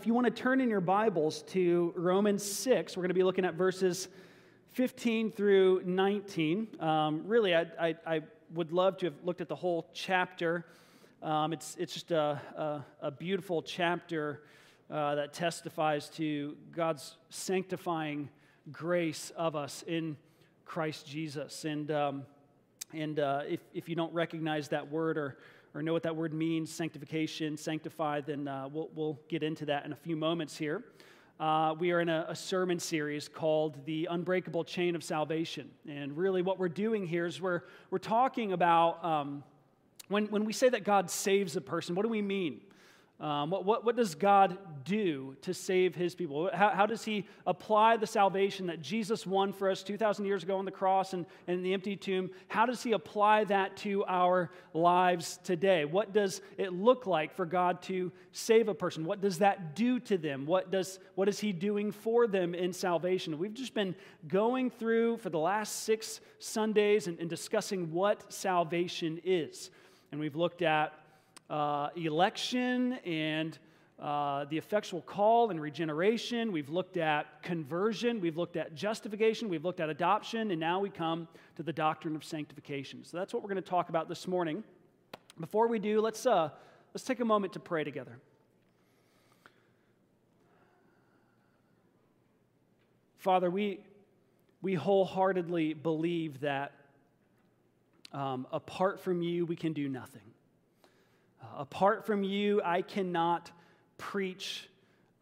If you want to turn in your Bibles to Romans 6, we're going to be looking at verses 15 through 19. Um, really, I, I, I, would love to have looked at the whole chapter. Um, it's, it's just a, a, a beautiful chapter uh, that testifies to God's sanctifying grace of us in Christ Jesus. And, um, and uh, if, if you don't recognize that word or or know what that word means, sanctification, sanctify, then uh, we'll, we'll get into that in a few moments here. Uh, we are in a, a, sermon series called The Unbreakable Chain of Salvation. And really, what we're doing here is we're, we're talking about um, when, when we say that God saves a person, what do we mean? Um, what, what, what, does God do to save his people? How, how, does he apply the salvation that Jesus won for us 2,000 years ago on the cross and, and in the empty tomb? How does he apply that to our lives today? What does it look like for God to save a person? What does that do to them? What, does, what is he doing for them in salvation? We've just been going through for the last six Sundays and, and discussing what salvation is. And we've looked at uh, election and uh, the effectual call and regeneration. We've looked at conversion. We've looked at justification. We've looked at adoption. And now we come to the doctrine of sanctification. So that's what we're going to talk about this morning. Before we do, let's, uh, let's take a moment to pray together. Father, we, we wholeheartedly believe that um, apart from you, we can do nothing. Uh, apart from you, I cannot preach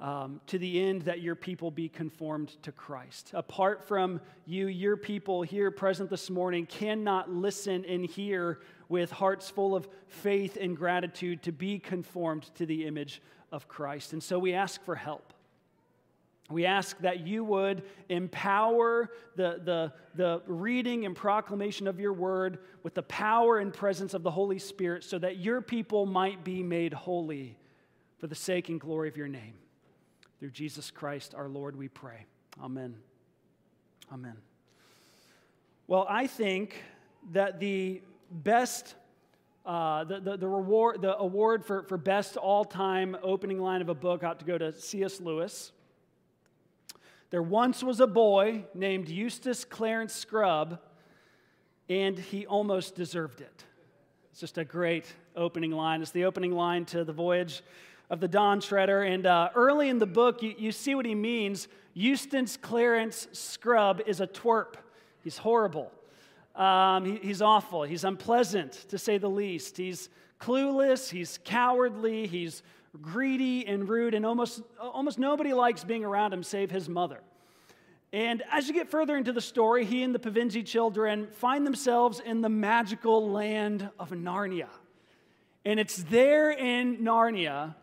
um, to the end that your people be conformed to Christ. Apart from you, your people here present this morning cannot listen and hear with hearts full of faith and gratitude to be conformed to the image of Christ. And so we ask for help. We ask that you would empower the, the, the reading and proclamation of your word with the power and presence of the Holy Spirit so that your people might be made holy for the sake and glory of your name. Through Jesus Christ our Lord, we pray. Amen. Amen. Well, I think that the best, uh, the, the, the, reward, the award for, for best all time opening line of a book ought to go to C.S. Lewis. There once was a boy named Eustace Clarence Scrubb, and he almost deserved it. It's just a great opening line. It's the opening line to the voyage of the Dawn Treader. And uh, early in the book, you, you see what he means. Eustace Clarence Scrubb is a twerp, he's horrible. Um, he, he's awful. He's unpleasant, to say the least. He's clueless. He's cowardly. He's greedy and rude, and almost, almost nobody likes being around him save his mother. And as you get further into the story, he and the Pevensie children find themselves in the magical land of Narnia. And it's there in Narnia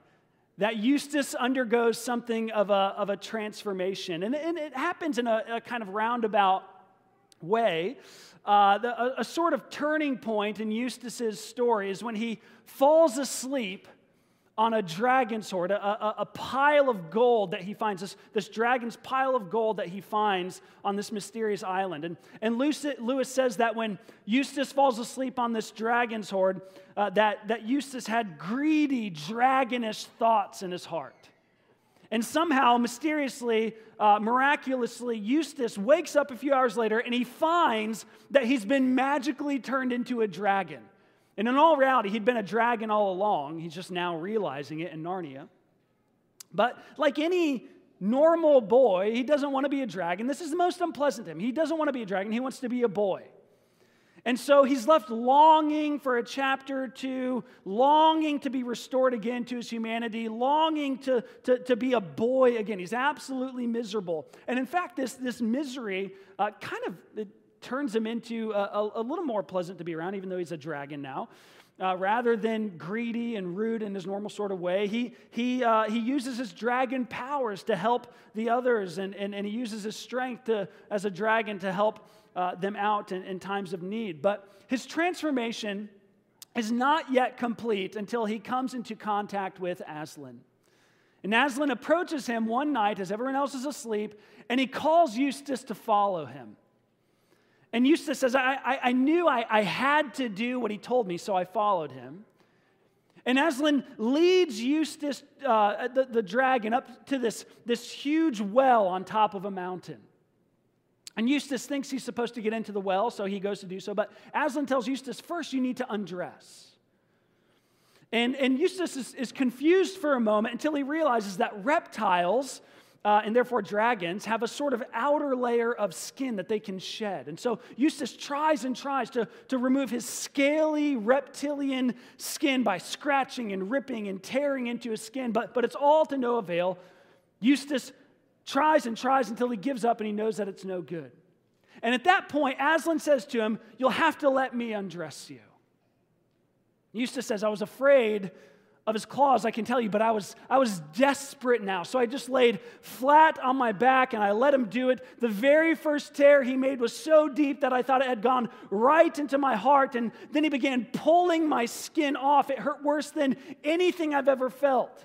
that Eustace undergoes something of a, of a transformation. And, and it happens in a, a kind of roundabout way. Uh, the, a, a sort of turning point in Eustace's story is when he falls asleep on a dragon's hoard, a, a, a, pile of gold that he finds, this, this dragon's pile of gold that he finds on this mysterious island. And, and Lewis says that when Eustace falls asleep on this dragon's hoard, uh, that, that Eustace had greedy, dragonish thoughts in his heart. And somehow, mysteriously, uh, miraculously, Eustace wakes up a few hours later and he finds that he's been magically turned into a dragon. And in all reality, he'd been a dragon all along. He's just now realizing it in Narnia. But like any normal boy, he doesn't want to be a dragon. This is the most unpleasant to him. He doesn't want to be a dragon, he wants to be a boy. And so he's left longing for a chapter or two, longing to be restored again to his humanity, longing to, to, to be a boy again. He's absolutely miserable. And in fact, this, this misery uh, kind of turns him into a, a, a, little more pleasant to be around, even though he's a dragon now. Uh, rather than greedy and rude in his normal sort of way, he, he, uh, he uses his dragon powers to help the others, and, and, and he uses his strength to, as a dragon to help uh, them out in, in times of need. But his transformation is not yet complete until he comes into contact with Aslan. And Aslan approaches him one night as everyone else is asleep, and he calls Eustace to follow him. And Eustace says, I, I, I knew I, I had to do what he told me, so I followed him. And Aslan leads Eustace, uh, the, the dragon, up to this, this huge well on top of a mountain. And Eustace thinks he's supposed to get into the well, so he goes to do so. But Aslan tells Eustace, first you need to undress. And, and Eustace is, is confused for a moment until he realizes that reptiles uh, and therefore dragons, have a sort of outer layer of skin that they can shed. And so Eustace tries and tries to, to remove his scaly reptilian skin by scratching and ripping and tearing into his skin, but, but it's all to no avail. Eustace tries and tries until he gives up and he knows that it's no good. And at that point, Aslan says to him, You'll have to let me undress you. Eustace says, I was afraid of his claws, I can tell you, but I was, I was desperate now. So I just laid flat on my back and I let him do it. The very first tear he made was so deep that I thought it had gone right into my heart. And then he began pulling my skin off. It hurt worse than anything I've ever felt.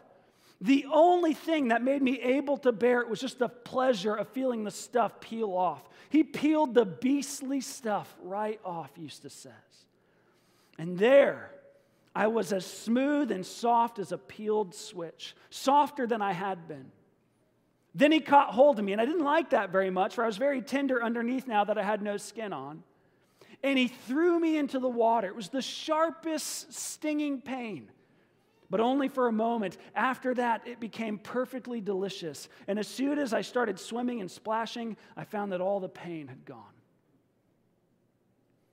The only thing that made me able to bear it was just the pleasure of feeling the stuff peel off. He peeled the beastly stuff right off, Eustace says. And there, I was as smooth and soft as a peeled switch, softer than I had been. Then he caught hold of me, and I didn't like that very much, for I was very tender underneath now that I had no skin on. And he threw me into the water. It was the sharpest stinging pain, but only for a moment. After that, it became perfectly delicious. And as soon as I started swimming and splashing, I found that all the pain had gone.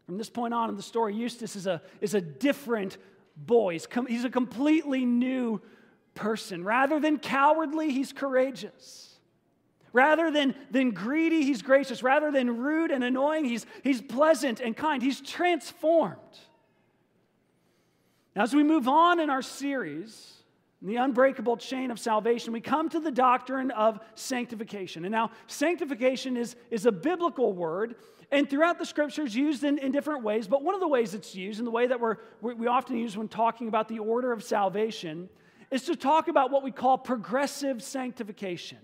From this point on in the story, Eustace is a, is a different boy. He's a completely new person. Rather than cowardly, he's courageous. Rather than, than greedy, he's gracious. Rather than rude and annoying, he's, he's pleasant and kind. He's transformed. Now, as we move on in our series, in the unbreakable chain of salvation, we come to the doctrine of sanctification. And now, sanctification is, is a biblical word and throughout the scriptures, used in, in different ways, but one of the ways it's used, and the way that we're, we often use when talking about the order of salvation, is to talk about what we call progressive sanctification.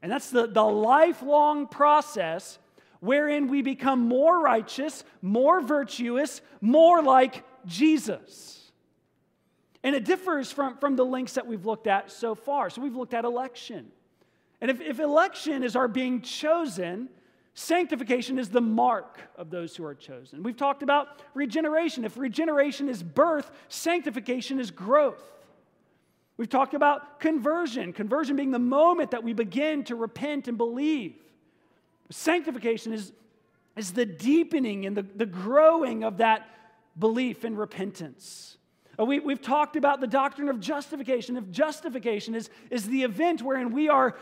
And that's the, the lifelong process wherein we become more righteous, more virtuous, more like Jesus. And it differs from, from the links that we've looked at so far. So we've looked at election. And if, if election is our being chosen, Sanctification is the mark of those who are chosen. We've talked about regeneration. If regeneration is birth, sanctification is growth. We've talked about conversion, conversion being the moment that we begin to repent and believe. Sanctification is, is the deepening and the, the growing of that belief and repentance. Uh, we, we've talked about the doctrine of justification. If justification is, is the event wherein we are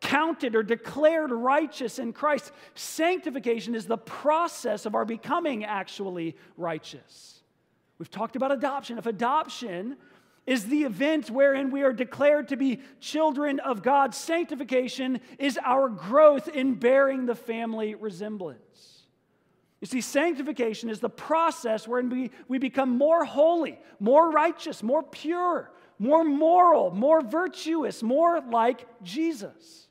counted or declared righteous in Christ. Sanctification is the process of our becoming actually righteous. We've talked about adoption. If adoption is the event wherein we are declared to be children of God, sanctification is our growth in bearing the family resemblance. You see, sanctification is the process wherein we, we become more holy, more righteous, more pure, more moral, more virtuous, more like Jesus.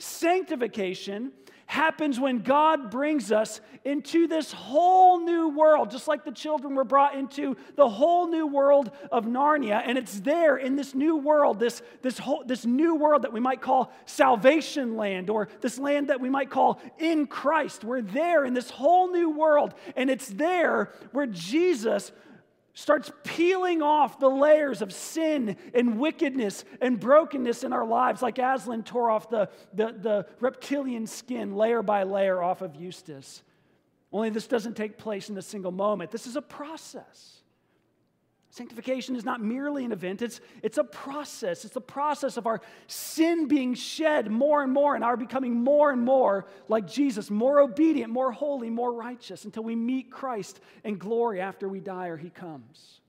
Sanctification happens when God brings us into this whole new world, just like the children were brought into the whole new world of Narnia. And it's there in this new world, this, this, whole, this new world that we might call salvation land, or this land that we might call in Christ. We're there in this whole new world. And it's there where Jesus starts peeling off the layers of sin and wickedness and brokenness in our lives, like Aslan tore off the, the, the, reptilian skin layer by layer off of Eustace. Only this doesn't take place in a single moment. This is a process. Sanctification is not merely an event, it's, it's a process. It's the process of our sin being shed more and more and our becoming more and more like Jesus, more obedient, more holy, more righteous until we meet Christ in glory after we die or he comes.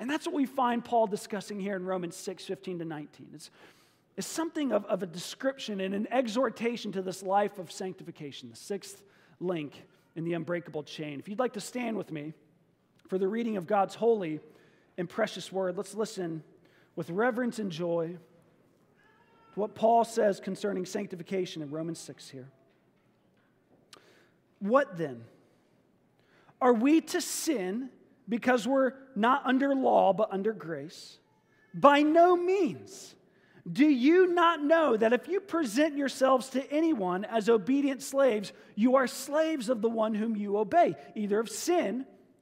And that's what we find Paul discussing here in Romans 6 15 to 19. It's, it's something of, of a description and an exhortation to this life of sanctification, the sixth link in the unbreakable chain. If you'd like to stand with me, for the reading of God's holy and precious word. Let's listen with reverence and joy to what Paul says concerning sanctification in Romans 6 here. What then? Are we to sin because we're not under law but under grace? By no means. Do you not know that if you present yourselves to anyone as obedient slaves, you are slaves of the one whom you obey, either of sin,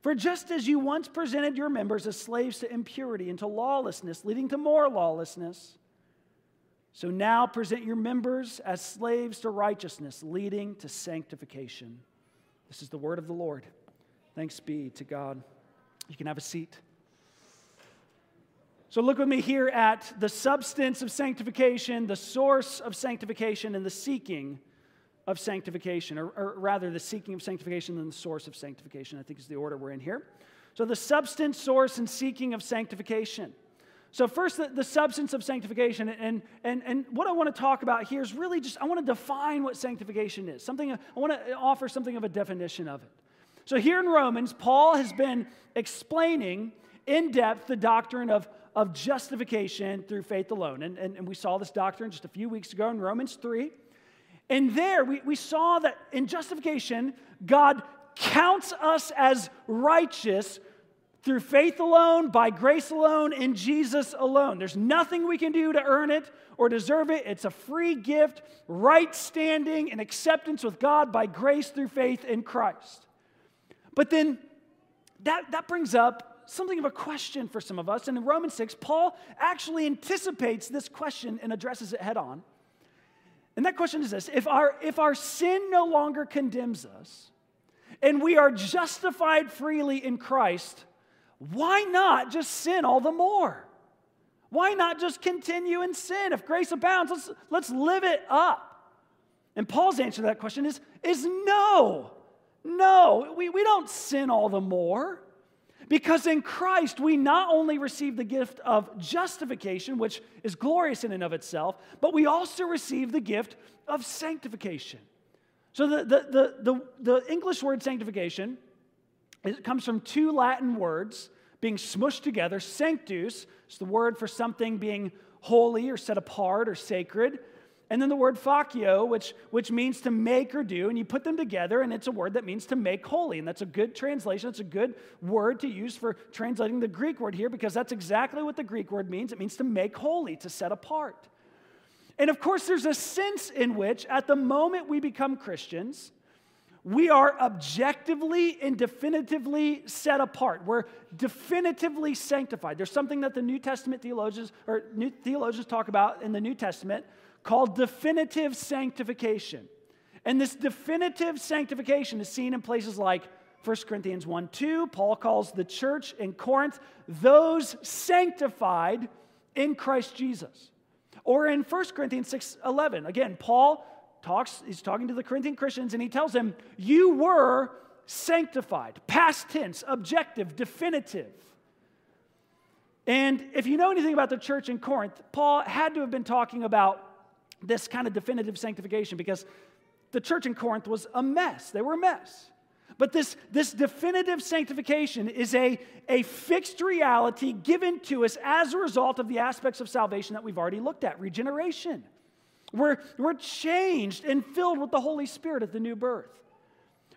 For just as you once presented your members as slaves to impurity and to lawlessness, leading to more lawlessness, so now present your members as slaves to righteousness, leading to sanctification. This is the word of the Lord. Thanks be to God. You can have a seat. So, look with me here at the substance of sanctification, the source of sanctification, and the seeking of sanctification, or, or, rather, the seeking of sanctification than the source of sanctification, I think is the order we're in here. So, the substance, source, and seeking of sanctification. So, first, the, the substance of sanctification. And, and, and what I want to talk about here is really just I want to define what sanctification is. Something, I want to offer something of a definition of it. So, here in Romans, Paul has been explaining in depth the doctrine of, of justification through faith alone. And, and, and we saw this doctrine just a few weeks ago in Romans 3. And there we, we saw that in justification, God counts us as righteous through faith alone, by grace alone, in Jesus alone. There's nothing we can do to earn it or deserve it. It's a free gift, right standing, and acceptance with God by grace through faith in Christ. But then that, that brings up something of a question for some of us. And in Romans 6, Paul actually anticipates this question and addresses it head on. And that question is this if our, if our sin no longer condemns us and we are justified freely in Christ, why not just sin all the more? Why not just continue in sin? If grace abounds, let's, let's live it up. And Paul's answer to that question is, is no. No, we, we don't sin all the more. Because in Christ, we not only receive the gift of justification, which is glorious in and of itself, but we also receive the gift of sanctification. So the, the, the, the, the English word sanctification it comes from two Latin words being smushed together. Sanctus is the word for something being holy or set apart or sacred. And then the word facio, which, which means to make or do, and you put them together, and it's a word that means to make holy. And that's a good translation. It's a good word to use for translating the Greek word here because that's exactly what the Greek word means. It means to make holy, to set apart. And of course, there's a sense in which, at the moment we become Christians, we are objectively and definitively set apart. We're definitively sanctified. There's something that the New Testament theologians or new theologians talk about in the New Testament called definitive sanctification. And this definitive sanctification is seen in places like 1 Corinthians 1 2. Paul calls the church in Corinth those sanctified in Christ Jesus. Or in 1 Corinthians 6 11, again, Paul talks, he's talking to the Corinthian Christians, and he tells them, You were sanctified. Past tense, objective, definitive. And if you know anything about the church in Corinth, Paul had to have been talking about this kind of definitive sanctification because the church in Corinth was a mess. They were a mess. But this, this definitive sanctification is a, a fixed reality given to us as a result of the aspects of salvation that we've already looked at regeneration. We're, we're changed and filled with the Holy Spirit at the new birth.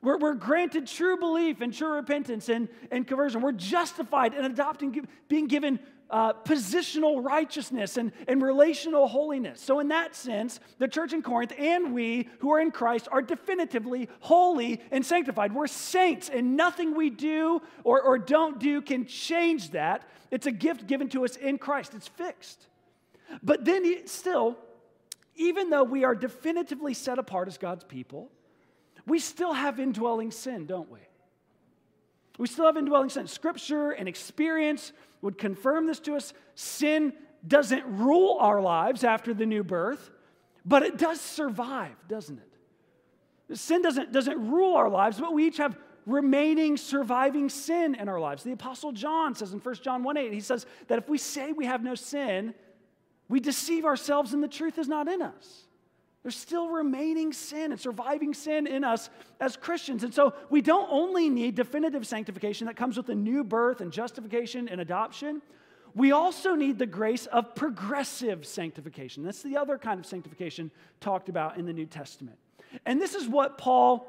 We're, we're granted true belief and true repentance and, and conversion. We're justified and adopting, being given uh, positional righteousness and, and relational holiness. So, in that sense, the church in Corinth and we who are in Christ are definitively holy and sanctified. We're saints, and nothing we do or, or don't do can change that. It's a gift given to us in Christ, it's fixed. But then, still, even though we are definitively set apart as God's people, we still have indwelling sin, don't we? We still have indwelling sin. Scripture and experience would confirm this to us. Sin doesn't rule our lives after the new birth, but it does survive, doesn't it? Sin doesn't, doesn't rule our lives, but we each have remaining surviving sin in our lives. The Apostle John says in 1 John 1 8, he says that if we say we have no sin, we deceive ourselves and the truth is not in us. There's still remaining sin and surviving sin in us as Christians. And so we don't only need definitive sanctification that comes with a new birth and justification and adoption, we also need the grace of progressive sanctification. That's the other kind of sanctification talked about in the New Testament. And this is what Paul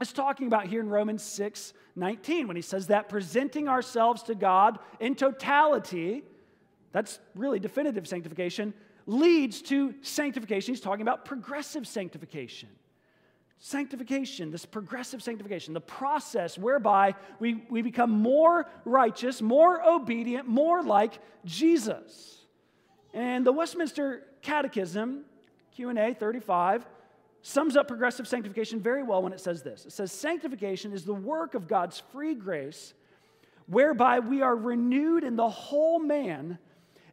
is talking about here in Romans 6 19 when he says that presenting ourselves to God in totality, that's really definitive sanctification, leads to sanctification. He's talking about progressive sanctification. Sanctification, this progressive sanctification, the process whereby we, we become more righteous, more obedient, more like Jesus. And the Westminster Catechism, Q&A 35, sums up progressive sanctification very well when it says this. It says sanctification is the work of God's free grace whereby we are renewed in the whole man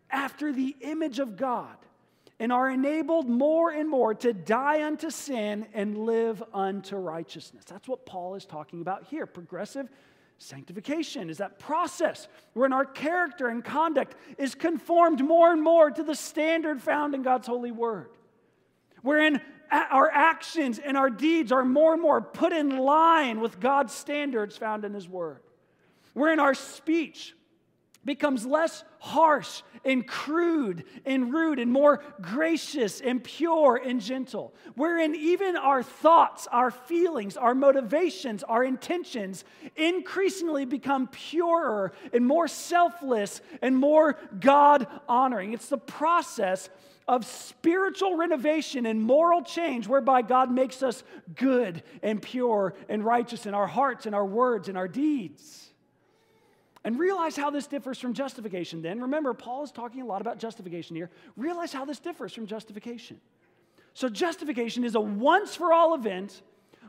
after the image of God and are enabled more and more to die unto sin and live unto righteousness. That's what Paul is talking about here. Progressive sanctification is that process wherein our character and conduct is conformed more and more to the standard found in God's holy word. Wherein our actions and our deeds are more and more put in line with God's standards found in His Word. Wherein our speech becomes less harsh and crude and rude and more gracious and pure and gentle. Wherein even our thoughts, our feelings, our motivations, our intentions increasingly become purer and more selfless and more God honoring. It's the process of spiritual renovation and moral change whereby God makes us good and pure and righteous in our hearts and our words and our deeds. And realize how this differs from justification then. Remember, Paul is talking a lot about justification here. Realize how this differs from justification. So, justification is a once for all event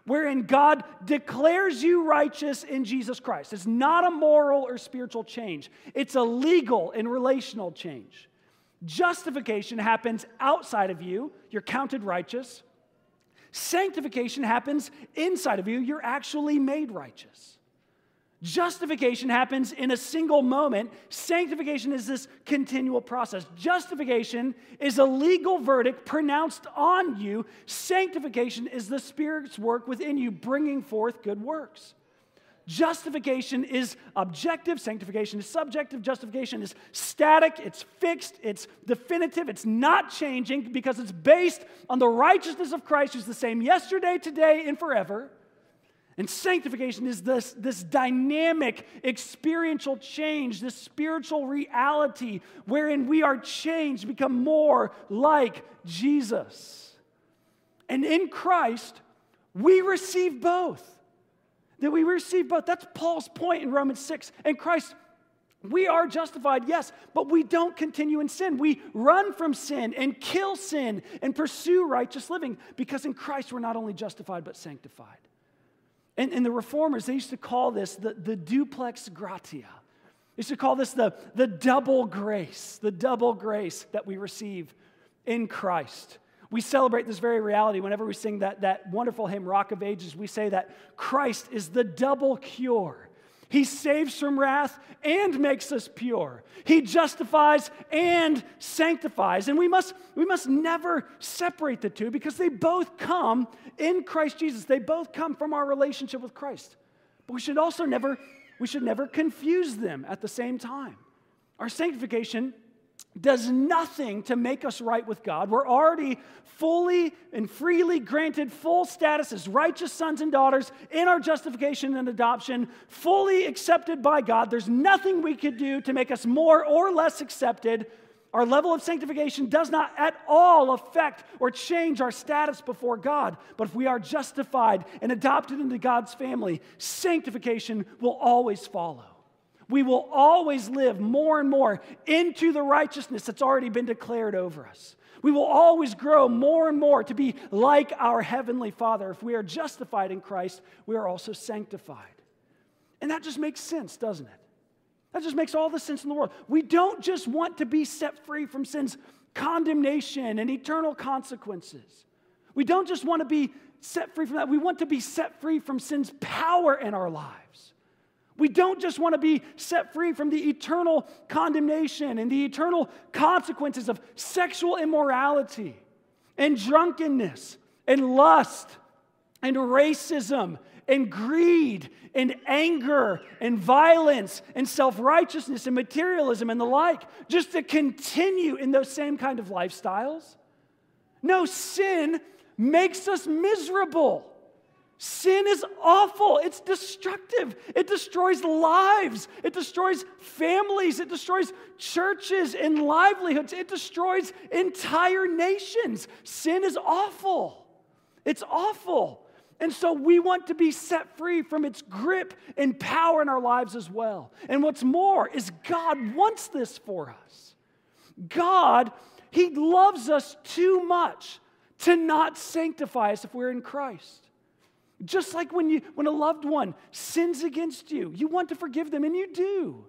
wherein God declares you righteous in Jesus Christ. It's not a moral or spiritual change, it's a legal and relational change. Justification happens outside of you, you're counted righteous. Sanctification happens inside of you, you're actually made righteous. Justification happens in a single moment. Sanctification is this continual process. Justification is a legal verdict pronounced on you. Sanctification is the Spirit's work within you, bringing forth good works. Justification is objective, sanctification is subjective, justification is static, it's fixed, it's definitive, it's not changing because it's based on the righteousness of Christ who's the same yesterday, today, and forever. And sanctification is this, this dynamic experiential change, this spiritual reality wherein we are changed, become more like Jesus. And in Christ, we receive both. That we receive both. That's Paul's point in Romans 6. In Christ, we are justified, yes, but we don't continue in sin. We run from sin and kill sin and pursue righteous living because in Christ we're not only justified but sanctified. And, and the reformers, they used to call this the, the duplex gratia. They used to call this the, the double grace, the double grace that we receive in Christ. We celebrate this very reality whenever we sing that, that wonderful hymn, Rock of Ages. We say that Christ is the double cure he saves from wrath and makes us pure. He justifies and sanctifies. And we must, we must never separate the two because they both come in Christ Jesus. They both come from our relationship with Christ. But we should also never, we should never confuse them at the same time. Our sanctification does nothing to make us right with God. We're already fully and freely granted full status as righteous sons and daughters in our justification and adoption, fully accepted by God. There's nothing we could do to make us more or less accepted. Our level of sanctification does not at all affect or change our status before God. But if we are justified and adopted into God's family, sanctification will always follow we will always live more and more into the righteousness that's already been declared over us. We will always grow more and more to be like our Heavenly Father. If we are justified in Christ, we are also sanctified. And that just makes sense, doesn't it? That just makes all the sense in the world. We don't just want to be set free from sin's condemnation and eternal consequences. We don't just want to be set free from that. We want to be set free from sin's power in our lives. We don't just want to be set free from the eternal condemnation and the eternal consequences of sexual immorality and drunkenness and lust and racism and greed and anger and violence and self righteousness and materialism and the like, just to continue in those same kind of lifestyles. No, sin makes us miserable. Sin is awful. It's destructive. It destroys lives. It destroys families. It destroys churches and livelihoods. It destroys entire nations. Sin is awful. It's awful. And so we want to be set free from its grip and power in our lives as well. And what's more is God wants this for us. God, He loves us too much to not sanctify us if we're in Christ. Just like when, you, when a loved one sins against you, you want to forgive them, and you do.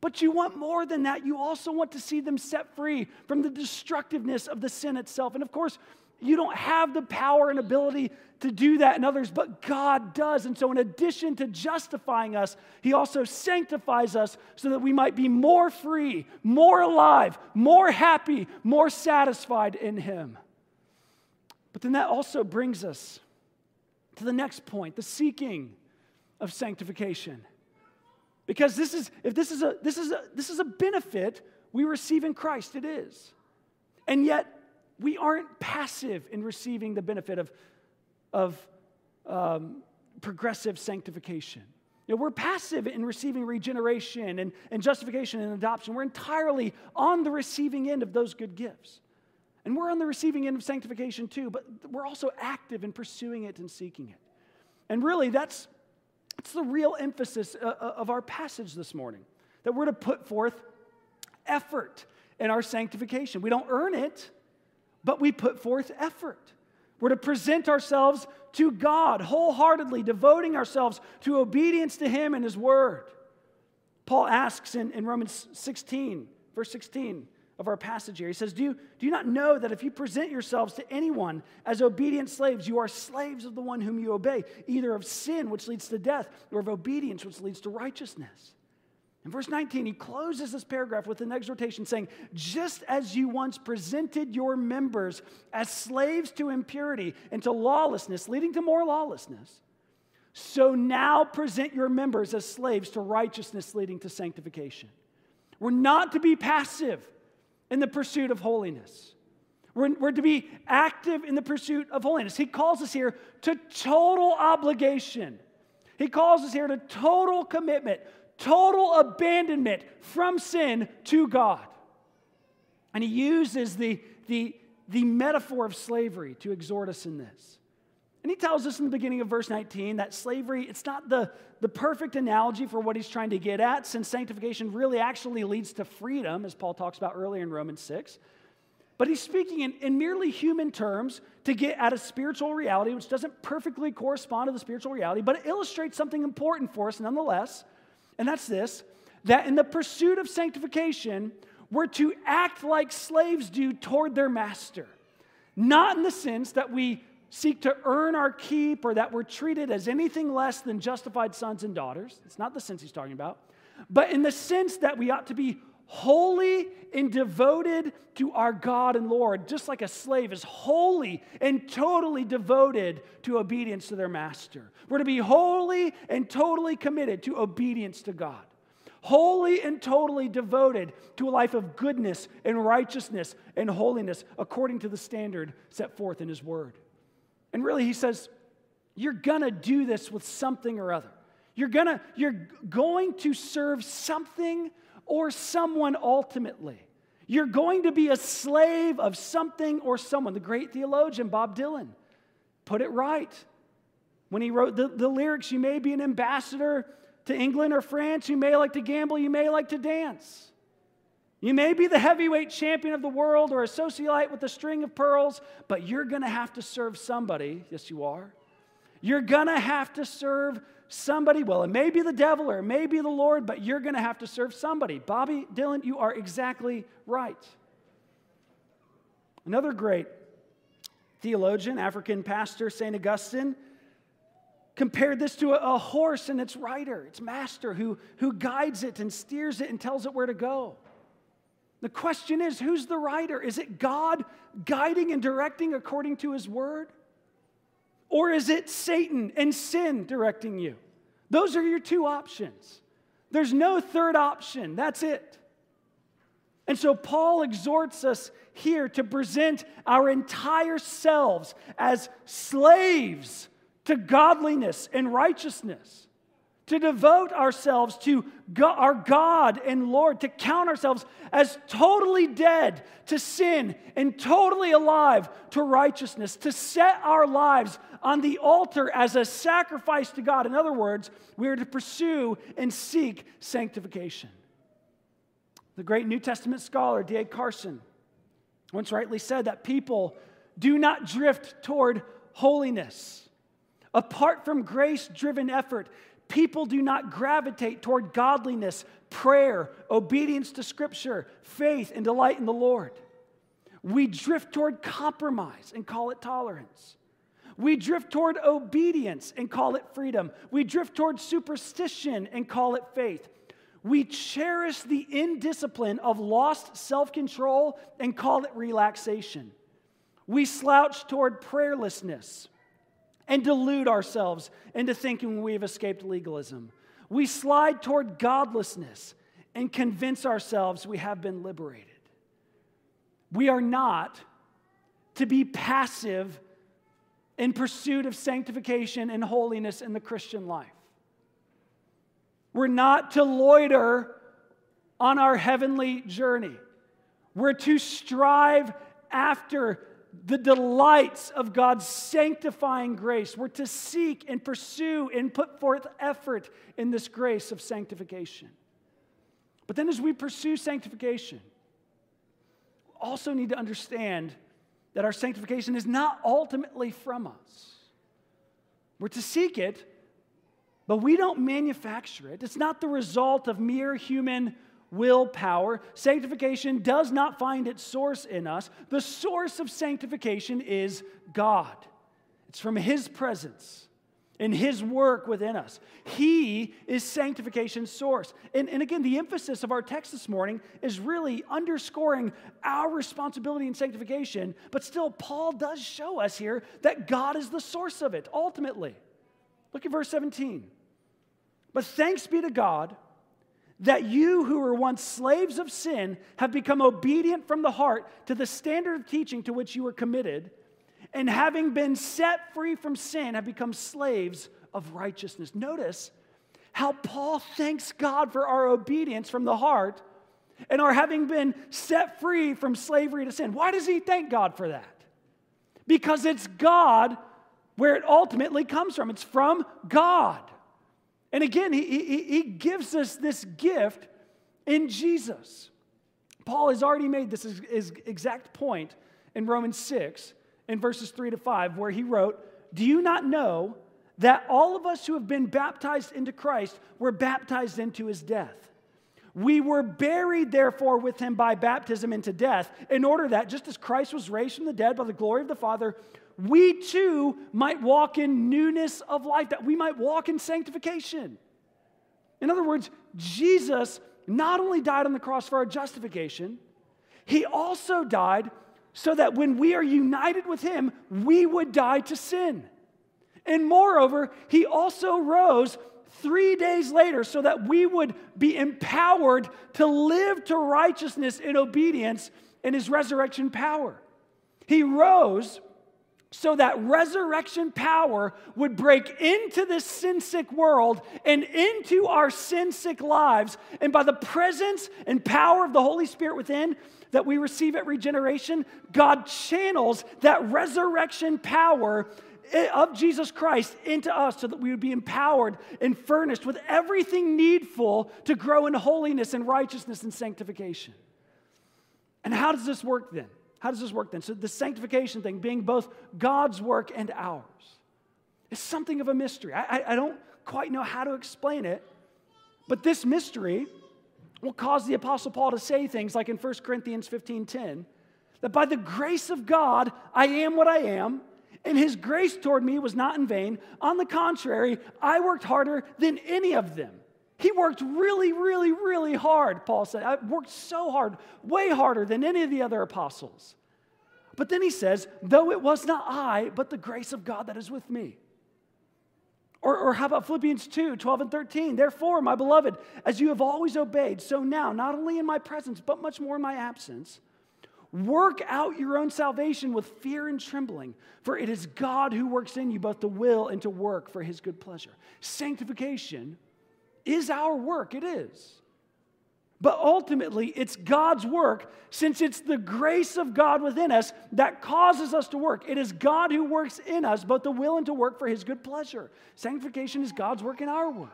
But you want more than that. You also want to see them set free from the destructiveness of the sin itself. And of course, you don't have the power and ability to do that in others, but God does. And so, in addition to justifying us, He also sanctifies us so that we might be more free, more alive, more happy, more satisfied in Him. But then that also brings us to the next point the seeking of sanctification. Because this is, if this is a, this is a, this is a benefit we receive in Christ, it is. And yet, we aren't passive in receiving the benefit of, of um, progressive sanctification. You know, we're passive in receiving regeneration and, and justification and adoption. We're entirely on the receiving end of those good gifts. And we're on the receiving end of sanctification too, but we're also active in pursuing it and seeking it. And really, that's, that's the real emphasis uh, uh, of our passage this morning that we're to put forth effort in our sanctification. We don't earn it, but we put forth effort. We're to present ourselves to God wholeheartedly, devoting ourselves to obedience to Him and His Word. Paul asks in, in Romans 16, verse 16, of our passage here. He says, do you, do you not know that if you present yourselves to anyone as obedient slaves, you are slaves of the one whom you obey, either of sin, which leads to death, or of obedience, which leads to righteousness? In verse 19, he closes this paragraph with an exhortation saying, Just as you once presented your members as slaves to impurity and to lawlessness, leading to more lawlessness, so now present your members as slaves to righteousness, leading to sanctification. We're not to be passive in the pursuit of holiness. We're, we're, to be active in the pursuit of holiness. He calls us here to total obligation. He calls us here to total commitment, total abandonment from sin to God. And he uses the, the, the metaphor of slavery to exhort us in this. And he tells us in the beginning of verse 19 that slavery, it's not the, the perfect analogy for what he's trying to get at, since sanctification really actually leads to freedom, as Paul talks about earlier in Romans 6. But he's speaking in, in merely human terms to get at a spiritual reality, which doesn't perfectly correspond to the spiritual reality, but it illustrates something important for us nonetheless. And that's this that in the pursuit of sanctification, we're to act like slaves do toward their master. Not in the sense that we seek to earn our keep or that we're treated as anything less than justified sons and daughters. It's not the sense he's talking about. But in the sense that we ought to be holy and devoted to our God and Lord, just like a slave is holy and totally devoted to obedience to their master. We're to be holy and totally committed to obedience to God. Holy and totally devoted to a life of goodness and righteousness and holiness according to the standard set forth in His Word. And really, he says, you're gonna do this with something or other. You're gonna, you're going to serve something or someone ultimately. You're going to be a slave of something or someone. The great theologian Bob Dylan put it right. When he wrote the, the lyrics, you may be an ambassador to England or France, you may like to gamble, you may like to dance. You may be the heavyweight champion of the world or a socialite with a string of pearls, but you're going to have to serve somebody. Yes, you are. You're going to have to serve somebody. Well, it may be the devil or it may be the Lord, but you're going to have to serve somebody. Bobby Dylan, you are exactly right. Another great theologian, African pastor, St. Augustine, compared this to a, a horse and its rider, its master, who, who guides it and steers it and tells it where to go. The question is who's the rider? Is it God guiding and directing according to his word? Or is it Satan and sin directing you? Those are your two options. There's no third option. That's it. And so Paul exhorts us here to present our entire selves as slaves to godliness and righteousness, to devote ourselves to our God and Lord, to count ourselves as totally dead to sin and totally alive to righteousness, to set our lives on the altar as a sacrifice to God. In other words, we are to pursue and seek sanctification. The great New Testament scholar D.A. Carson once rightly said that people do not drift toward holiness. Apart from grace driven effort, people do not gravitate toward godliness, prayer, obedience to Scripture, faith, and delight in the Lord. We drift toward compromise and call it tolerance. We drift toward obedience and call it freedom. We drift toward superstition and call it faith. We cherish the indiscipline of lost self control and call it relaxation. We slouch toward prayerlessness and delude ourselves into thinking we have escaped legalism. We slide toward godlessness and convince ourselves we have been liberated. We are not to be passive in pursuit of sanctification and holiness in the Christian life. We're not to loiter on our heavenly journey. We're to strive after the delights of God's sanctifying grace. We're to seek and pursue and put forth effort in this grace of sanctification. But then, as we pursue sanctification, we also need to understand that our sanctification is not ultimately from us. We're to seek it, but we don't manufacture it. It's not the result of mere human willpower. Sanctification does not find its source in us. The source of sanctification is God, it's from His presence in His work within us. He is sanctification's source. And, and again, the emphasis of our text this morning is really underscoring our responsibility in sanctification, but still, Paul does show us here that God is the source of it ultimately. Look at verse 17. But thanks be to God that you who were once slaves of sin have become obedient from the heart to the standard of teaching to which you were committed, and having been set free from sin, have become slaves of righteousness. Notice how Paul thanks God for our obedience from the heart and our having been set free from slavery to sin. Why does he thank God for that? Because it's God where it ultimately comes from. It's from God. And again, he, he, he gives us this gift in Jesus. Paul has already made this his exact point in Romans 6, in verses 3 to 5, where he wrote, Do you not know that all of us who have been baptized into Christ were baptized into his death? We were buried, therefore, with him by baptism into death, in order that, just as Christ was raised from the dead by the glory of the Father, we too might walk in newness of life, that we might walk in sanctification. In other words, Jesus not only died on the cross for our justification, he also died so that when we are united with him, we would die to sin. And moreover, he also rose three days later so that we would be empowered to live to righteousness in obedience in his resurrection power. He rose so that resurrection power would break into this sin sick world and into our sin sick lives. And by the presence and power of the Holy Spirit within that we receive at regeneration, God channels that resurrection power eh, of Jesus Christ into us so that we would be empowered and furnished with everything needful to grow in holiness and righteousness and sanctification. And how does this work then? How does this work then? So, the sanctification thing being both God's work and ours is something of a mystery. I, I, I don't quite know how to explain it, but this mystery will cause the Apostle Paul to say things like in 1 Corinthians 15 10, that by the grace of God, I am what I am, And his grace toward me was not in vain. On the contrary, I worked harder than any of them. He worked really, really, really hard, Paul said. I worked so hard, way harder than any of the other apostles. But then he says, though it was not I, but the grace of God that is with me. Or, or how about Philippians 2 12 and 13? Therefore, my beloved, as you have always obeyed, so now, not only in my presence, but much more in my absence, work out your own salvation with fear and trembling, for it is God who works in you both to will and to work for his good pleasure. Sanctification is our work, it is. But ultimately, it's God's work since it's the grace of God within us that causes us to work. It is God who works in us, both the will and to work for his good pleasure. Sanctification is God's work in our work.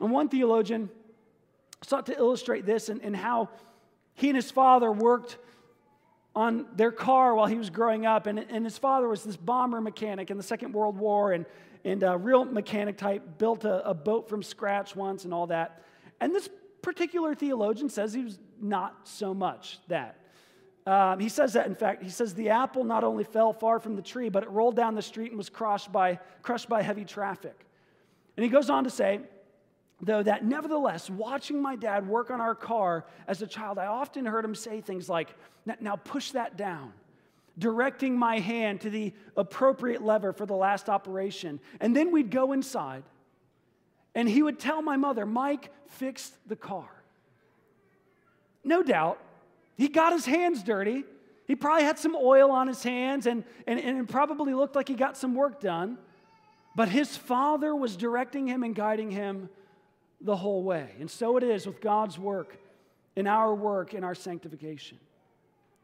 And one theologian sought to illustrate this and, how he and his father worked on their car while he was growing up. And, and his father was this bomber mechanic in the Second World War and, and a real mechanic type, built a, a boat from scratch once and all that. And this particular theologian says he was not so much that. Um, he says that, in fact, he says the apple not only fell far from the tree, but it rolled down the street and was crushed by, crushed by heavy traffic. And he goes on to say, though, that nevertheless, watching my dad work on our car as a child, I often heard him say things like, now push that down, directing my hand to the appropriate lever for the last operation. And then we'd go inside and he would tell my mother, Mike fixed the car. No doubt, he got his hands dirty. He probably had some oil on his hands and, and, and probably looked like he got some work done. But his father was directing him and guiding him the whole way. And so it is with God's work, in our work, in our sanctification.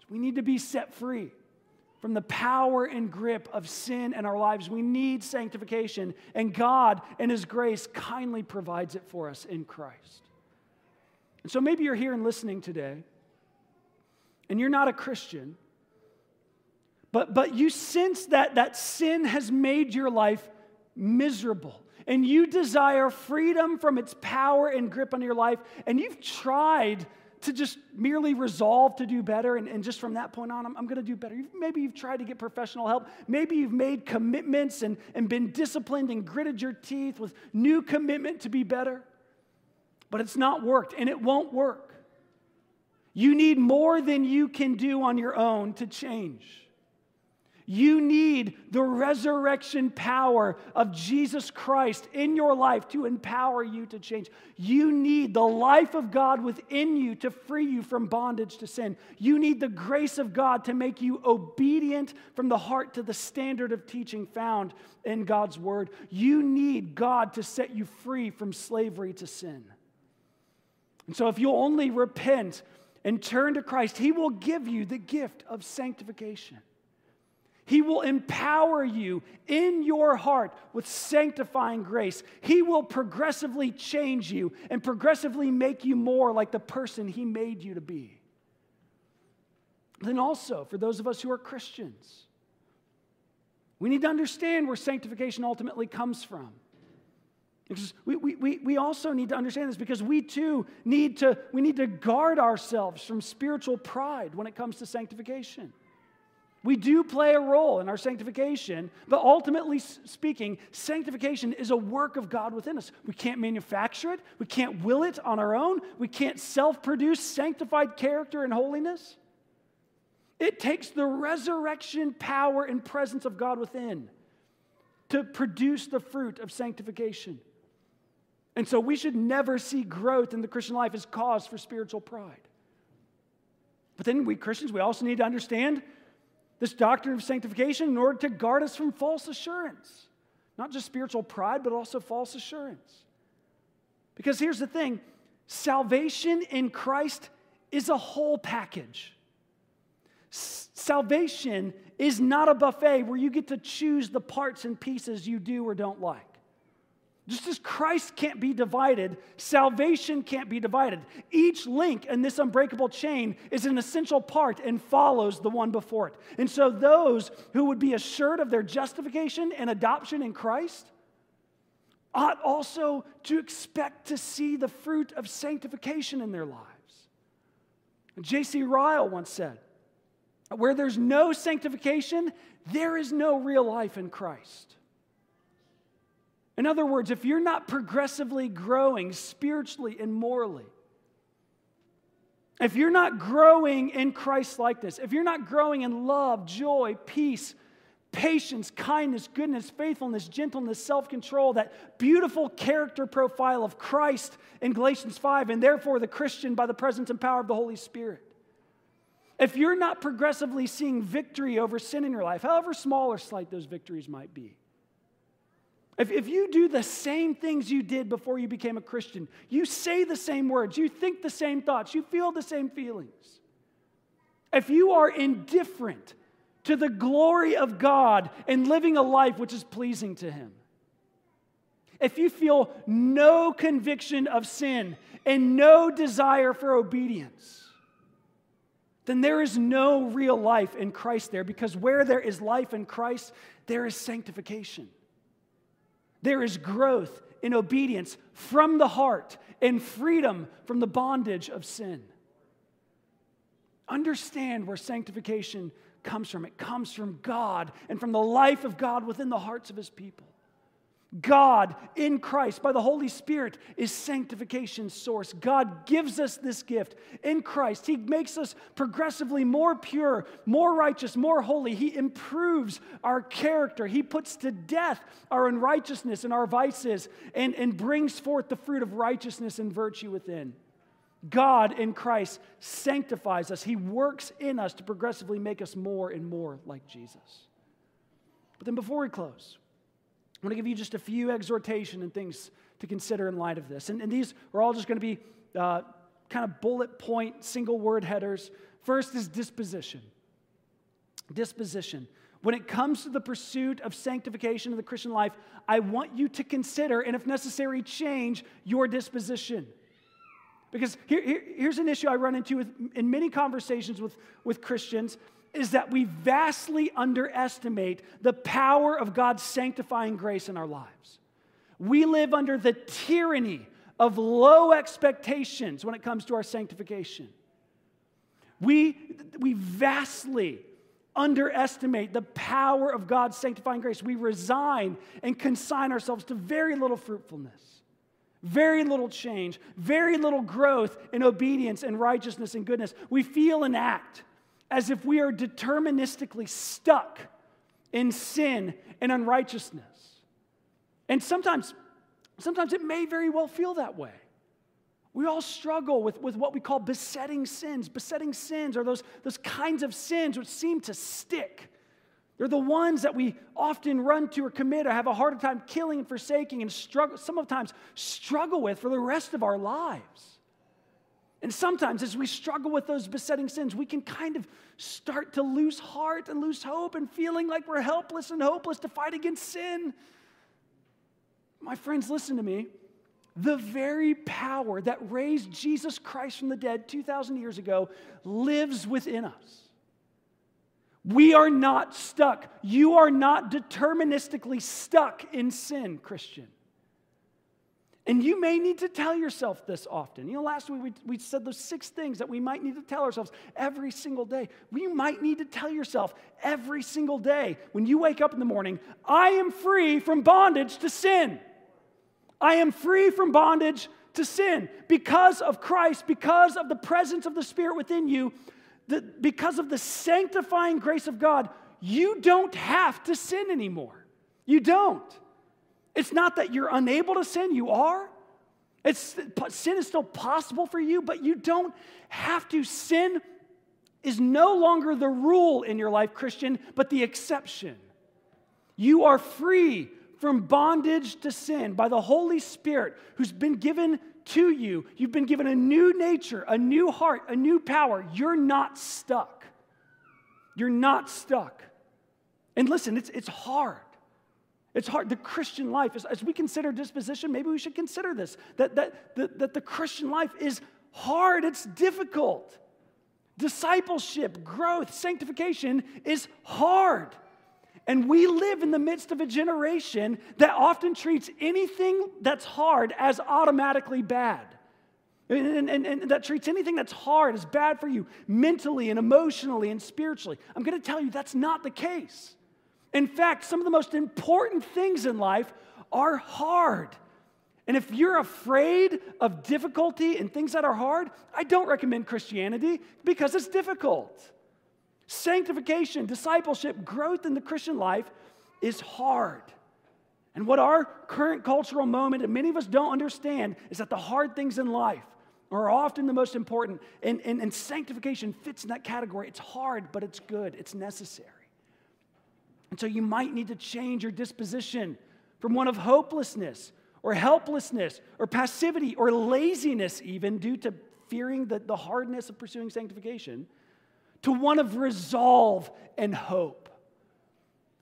We need to be set free from the power and grip of sin in our lives. We need sanctification, and God, in His grace, kindly provides it for us in Christ. And so maybe you're here and listening today, and you're not a Christian, but, but you sense that, that sin has made your life miserable. And you desire freedom from its power and grip on your life, and you've tried to just merely resolve to do better and, and just from that point on, I'm, I'm going to do better. Maybe you've tried to get professional help. Maybe you've made commitments and, and been disciplined and gritted your teeth with new commitment to be better. But it's not worked and it won't work. You need more than you can do on your own to change. You need the resurrection power of Jesus Christ in your life to empower you to change. You need the life of God within you to free you from bondage to sin. You need the grace of God to make you obedient from the heart to the standard of teaching found in God's word. You need God to set you free from slavery to sin. And so, if you'll only repent and turn to Christ, He will give you the gift of sanctification. He will empower you in your heart with sanctifying grace. He will progressively change you and progressively make you more like the person He made you to be. Then, also, for those of us who are Christians, we need to understand where sanctification ultimately comes from. Because we, we, we also need to understand this because we too need to, we need to guard ourselves from spiritual pride when it comes to sanctification. We do play a role in our sanctification, but ultimately speaking, sanctification is a work of God within us. We can't manufacture it, we can't will it on our own, we can't self produce sanctified character and holiness. It takes the resurrection power and presence of God within to produce the fruit of sanctification. And so we should never see growth in the Christian life as cause for spiritual pride. But then we Christians, we also need to understand this doctrine of sanctification in order to guard us from false assurance. Not just spiritual pride, but also false assurance. Because here's the thing salvation in Christ is a whole package. Salvation is not a buffet where you get to choose the parts and pieces you do or don't like. Just as Christ can't be divided, salvation can't be divided. Each link in this unbreakable chain is an essential part and follows the one before it. And so, those who would be assured of their justification and adoption in Christ ought also to expect to see the fruit of sanctification in their lives. J.C. Ryle once said, Where there's no sanctification, there is no real life in Christ. In other words, if you're not progressively growing spiritually and morally, if you're not growing in Christ likeness, if you're not growing in love, joy, peace, patience, kindness, goodness, faithfulness, gentleness, self control, that beautiful character profile of Christ in Galatians 5, and therefore the Christian by the presence and power of the Holy Spirit. If you're not progressively seeing victory over sin in your life, however small or slight those victories might be, if, if you do the same things you did before you became a Christian, you say the same words, you think the same thoughts, you feel the same feelings. If you are indifferent to the glory of God and living a life which is pleasing to Him, if you feel no conviction of sin and no desire for obedience, then there is no real life in Christ there because where there is life in Christ, there is sanctification. There is growth in obedience from the heart and freedom from the bondage of sin. Understand where sanctification comes from. It comes from God and from the life of God within the hearts of his people. God in Christ by the Holy Spirit is sanctification's source. God gives us this gift in Christ. He makes us progressively more pure, more righteous, more holy. He improves our character. He puts to death our unrighteousness and our vices and, and brings forth the fruit of righteousness and virtue within. God in Christ sanctifies us. He works in us to progressively make us more and more like Jesus. But then before we close, I want to give you just a few exhortation and things to consider in light of this. And, and these are all just going to be uh, kind of bullet point, single word headers. First is disposition. Disposition. When it comes to the pursuit of sanctification of the Christian life, I want you to consider and, if necessary, change your disposition. Because here, here, here's an issue I run into with, in many conversations with, with Christians is that we vastly underestimate the power of God's sanctifying grace in our lives. We live under the tyranny of low expectations when it comes to our sanctification. We, we vastly underestimate the power of God's sanctifying grace. We resign and consign ourselves to very little fruitfulness, very little change, very little growth in obedience and righteousness and goodness. We feel and act as if we are deterministically stuck in sin and unrighteousness. And sometimes, sometimes it may very well feel that way. We all struggle with, with what we call besetting sins. Besetting sins are those, those kinds of sins which seem to stick. They're the ones that we often run to or commit or have a harder time killing and forsaking and struggle, sometimes struggle with for the rest of our lives. And sometimes, as we struggle with those besetting sins, we can kind of start to lose heart and lose hope and feeling like we're helpless and hopeless to fight against sin. My friends, listen to me. The very power that raised Jesus Christ from the dead 2,000 years ago lives within us. We are not stuck. You are not deterministically stuck in sin, Christian. And you may need to tell yourself this often. You know, last week we, we said those six things that we might need to tell ourselves every single day. We might need to tell yourself every single day when you wake up in the morning, I am free from bondage to sin. I am free from bondage to sin because of Christ, because of the presence of the Spirit within you, the, because of the sanctifying grace of God. You don't have to sin anymore. You don't. It's not that you're unable to sin, you are. It's, sin is still possible for you, but you don't have to. Sin is no longer the rule in your life, Christian, but the exception. You are free from bondage to sin by the Holy Spirit who's been given to you. You've been given a new nature, a new heart, a new power. You're not stuck. You're not stuck. And listen, it's, it's hard. It's hard. The Christian life, is, as we consider disposition, maybe we should consider this that, that, that, that the Christian life is hard, it's difficult. Discipleship, growth, sanctification is hard. And we live in the midst of a generation that often treats anything that's hard as automatically bad. And, and, and, that treats anything that's hard as bad for you mentally and emotionally and spiritually. I'm going to tell you that's not the case. In fact, some of the most important things in life are hard. And if you're afraid of difficulty and things that are hard, I don't recommend Christianity because it's difficult. Sanctification, discipleship, growth in the Christian life is hard. And what our current cultural moment, and many of us don't understand, is that the hard things in life are often the most important. And, and, and sanctification fits in that category. It's hard, but it's good, it's necessary. And so you might need to change your disposition from one of hopelessness or helplessness or passivity or laziness, even due to fearing the, the hardness of pursuing sanctification, to one of resolve and hope.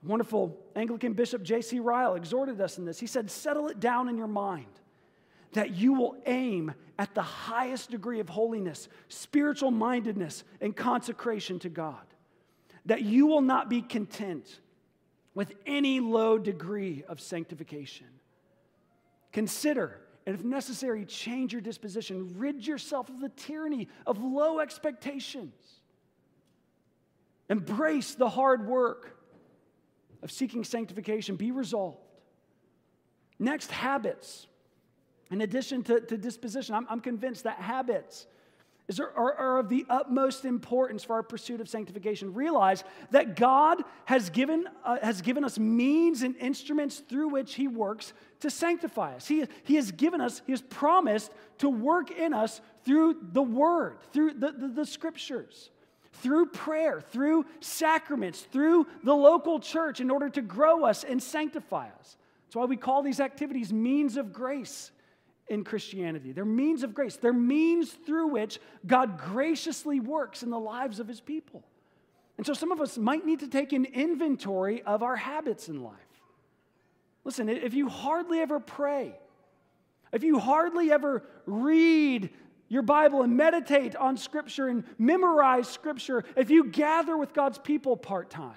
Wonderful Anglican Bishop J.C. Ryle exhorted us in this. He said, Settle it down in your mind that you will aim at the highest degree of holiness, spiritual mindedness, and consecration to God. That you will not be content with any low degree of sanctification. Consider, and if necessary, change your disposition. Rid yourself of the tyranny of low expectations. Embrace the hard work of seeking sanctification. Be resolved. Next, habits. In addition to, to disposition, I'm, I'm convinced that habits is, are, are of the utmost importance for our pursuit of sanctification. Realize that God has given, uh, has given us means and instruments through which He works to sanctify us. He, he has given us, He has promised to work in us through the Word, through the, the, the Scriptures through prayer, through sacraments, through the local church in order to grow us and sanctify us. That's why we call these activities means of grace in Christianity. They're means of grace, they're means through which God graciously works in the lives of his people. And so some of us might need to take an inventory of our habits in life. Listen, if you hardly ever pray, if you hardly ever read your Bible and meditate on Scripture and memorize Scripture, if you gather with God's people part time,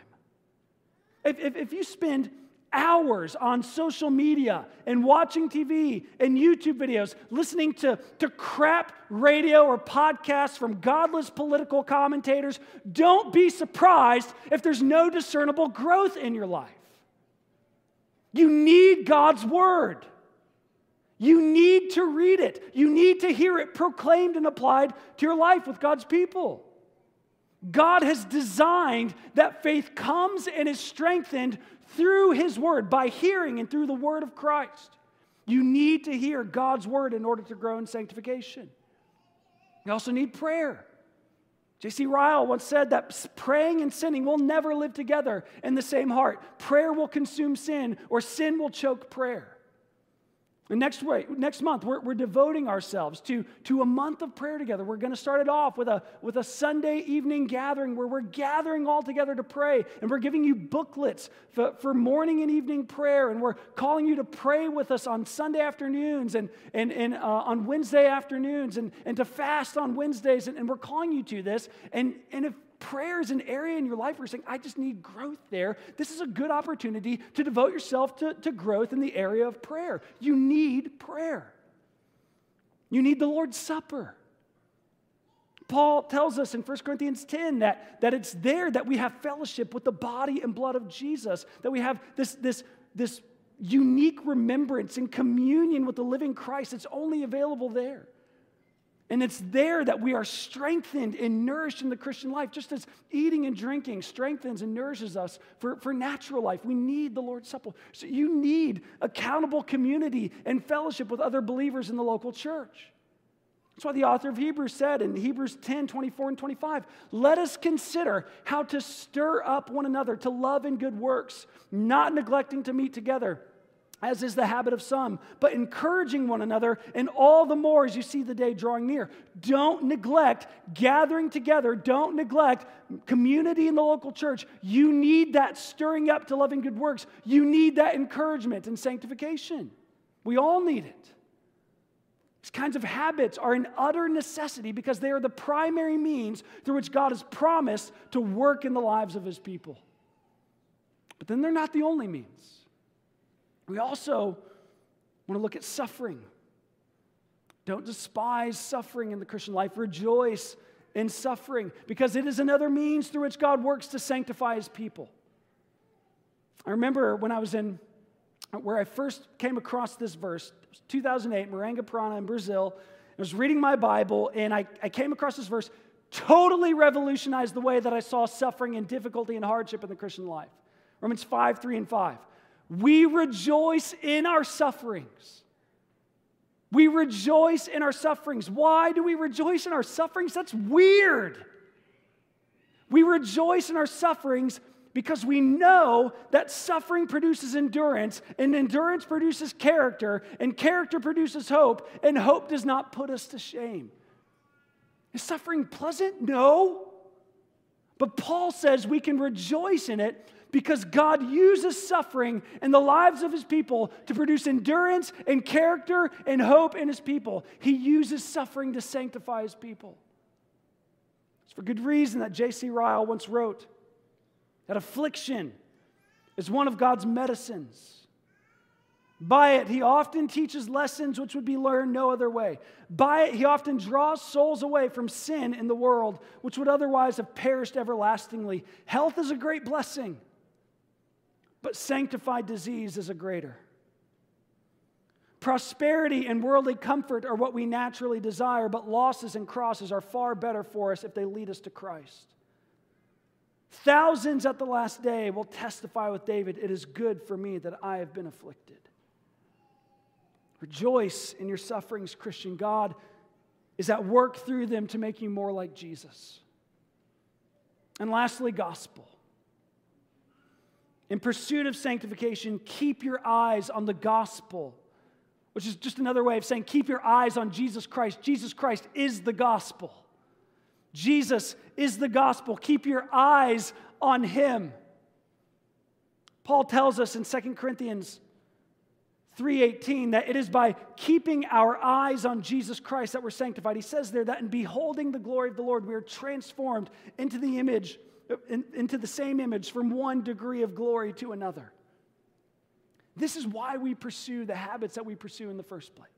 if, if, if you spend hours on social media and watching TV and YouTube videos, listening to, to crap radio or podcasts from godless political commentators, don't be surprised if there's no discernible growth in your life. You need God's Word. You need to read it. You need to hear it proclaimed and applied to your life with God's people. God has designed that faith comes and is strengthened through His Word, by hearing and through the Word of Christ. You need to hear God's Word in order to grow in sanctification. You also need prayer. J.C. Ryle once said that praying and sinning will never live together in the same heart. Prayer will consume sin, or sin will choke prayer. Next, way, next month, we're, we're devoting ourselves to, to a month of prayer together. We're going to start it off with a, with a Sunday evening gathering where we're gathering all together to pray. And we're giving you booklets for, for morning and evening prayer. And we're calling you to pray with us on Sunday afternoons and, and, and uh, on Wednesday afternoons and, and to fast on Wednesdays. And, and we're calling you to this. And, and if prayer is an area in your life where you're saying, I just need growth there, this is a good opportunity to devote yourself to, to growth in the area of prayer. You need prayer, you need the Lord's Supper. Paul tells us in 1 Corinthians 10 that, that it's there that we have fellowship with the body and blood of Jesus, that we have this, this, this unique remembrance and communion with the living Christ. It's only available there. And it's there that we are strengthened and nourished in the Christian life, just as eating and drinking strengthens and nourishes us for, for natural life. We need the Lord's Supper. So you need accountable community and fellowship with other believers in the local church. That's why the author of Hebrews said in Hebrews 10 24 and 25, let us consider how to stir up one another to love and good works, not neglecting to meet together as is the habit of some, but encouraging one another, and all the more as you see the day drawing near. Don't neglect gathering together. Don't neglect community in the local church. You need that stirring up to loving good works. You need that encouragement and sanctification. We all need it. These kinds of habits are an utter necessity because they are the primary means through which God has promised to work in the lives of his people. But then they're not the only means. We also want to look at suffering. Don't despise suffering in the Christian life. Rejoice in suffering because it is another means through which God works to sanctify his people. I remember when I was in, where I first came across this verse, 2008, Maringá Paraná in Brazil. I was reading my Bible and I, I came across this verse, totally revolutionized the way that I saw suffering and difficulty and hardship in the Christian life. Romans 5, 3, and 5. We rejoice in our sufferings. We rejoice in our sufferings. Why do we rejoice in our sufferings? That's weird. We rejoice in our sufferings because we know that suffering produces endurance, and endurance produces character, and character produces hope, and hope does not put us to shame. Is suffering pleasant? No. But Paul says we can rejoice in it because God uses suffering in the lives of his people to produce endurance and character and hope in his people. He uses suffering to sanctify his people. It's for good reason that J.C. Ryle once wrote that affliction is one of God's medicines. By it, he often teaches lessons which would be learned no other way. By it, he often draws souls away from sin in the world, which would otherwise have perished everlastingly. Health is a great blessing, but sanctified disease is a greater. Prosperity and worldly comfort are what we naturally desire, but losses and crosses are far better for us if they lead us to Christ. Thousands at the last day will testify with David, It is good for me that I have been afflicted. Rejoice in your sufferings, Christian. God is at work through them to make you more like Jesus. And lastly, gospel. In pursuit of sanctification, keep your eyes on the gospel which is just another way of saying keep your eyes on Jesus Christ. Jesus Christ is the gospel. Jesus is the gospel. Keep your eyes on him. Paul tells us in 2 Corinthians 3:18 that it is by keeping our eyes on Jesus Christ that we're sanctified. He says there that in beholding the glory of the Lord we are transformed into the image into the same image from one degree of glory to another. This is why we pursue the habits that we pursue in the first place.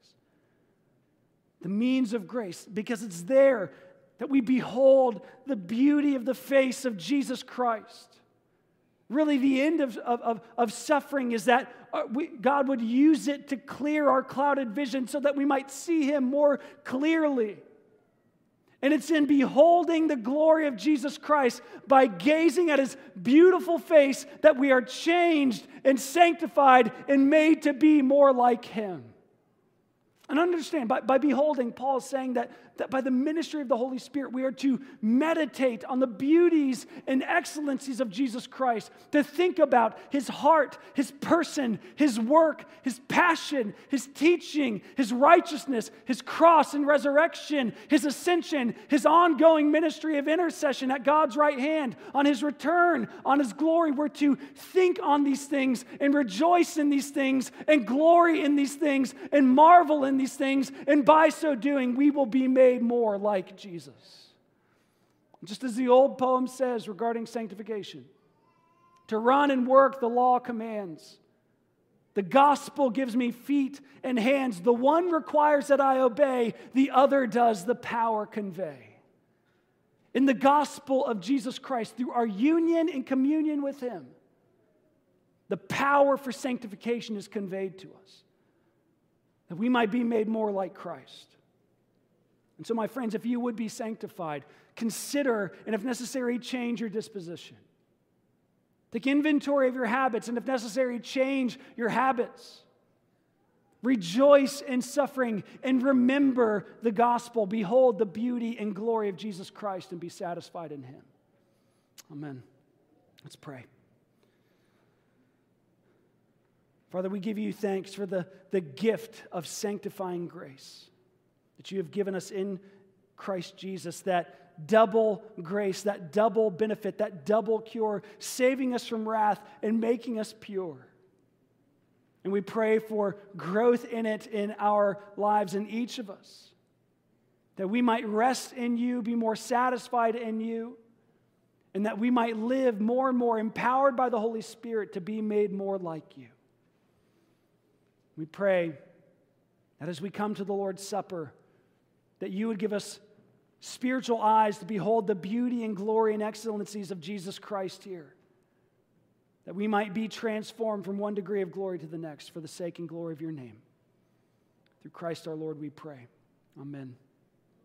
The means of grace, because it's there that we behold the beauty of the face of Jesus Christ. Really, the end of, of, of, suffering is that uh, we, God would use it to clear our clouded vision so that we might see Him more clearly. And it's in beholding the glory of Jesus Christ by gazing at his beautiful face that we are changed and sanctified and made to be more like him. And understand, by, by beholding, Paul is saying that, that by the ministry of the Holy Spirit, we are to meditate on the beauties and excellencies of Jesus Christ, to think about his heart, his person, his work, his passion, his teaching, his righteousness, his cross and resurrection, his ascension, his ongoing ministry of intercession at God's right hand, on his return, on his glory. We're to think on these things and rejoice in these things and glory in these things and marvel in these things. And by so doing, we will be made more like Jesus. Just as the old poem says regarding sanctification to run and work, the law commands. The gospel gives me feet and hands. The one requires that I obey, the other does the power convey. In the gospel of Jesus Christ, through our union and communion with Him, the power for sanctification is conveyed to us, that we might be made more like Christ. And so, my friends, if you would be sanctified, consider and, if necessary, change your disposition. Take inventory of your habits and, if necessary, change your habits. Rejoice in suffering and remember the gospel. Behold the beauty and glory of Jesus Christ and be satisfied in him. Amen. Let's pray. Father, we give you thanks for the, the gift of sanctifying grace that you have given us in Christ Jesus, that double grace, that double benefit, that double cure, saving us from wrath and making us pure. And we pray for growth in it in our lives, in each of us, that we might rest in you, be more satisfied in you, and that we might live more and more empowered by the Holy Spirit to be made more like you. We pray that as we come to the Lord's Supper, that you would give us spiritual eyes to behold the beauty and glory and excellencies of Jesus Christ here. that we might be transformed from one degree of glory to the next for the sake and glory of your name. Through Christ our Lord, we pray. Amen.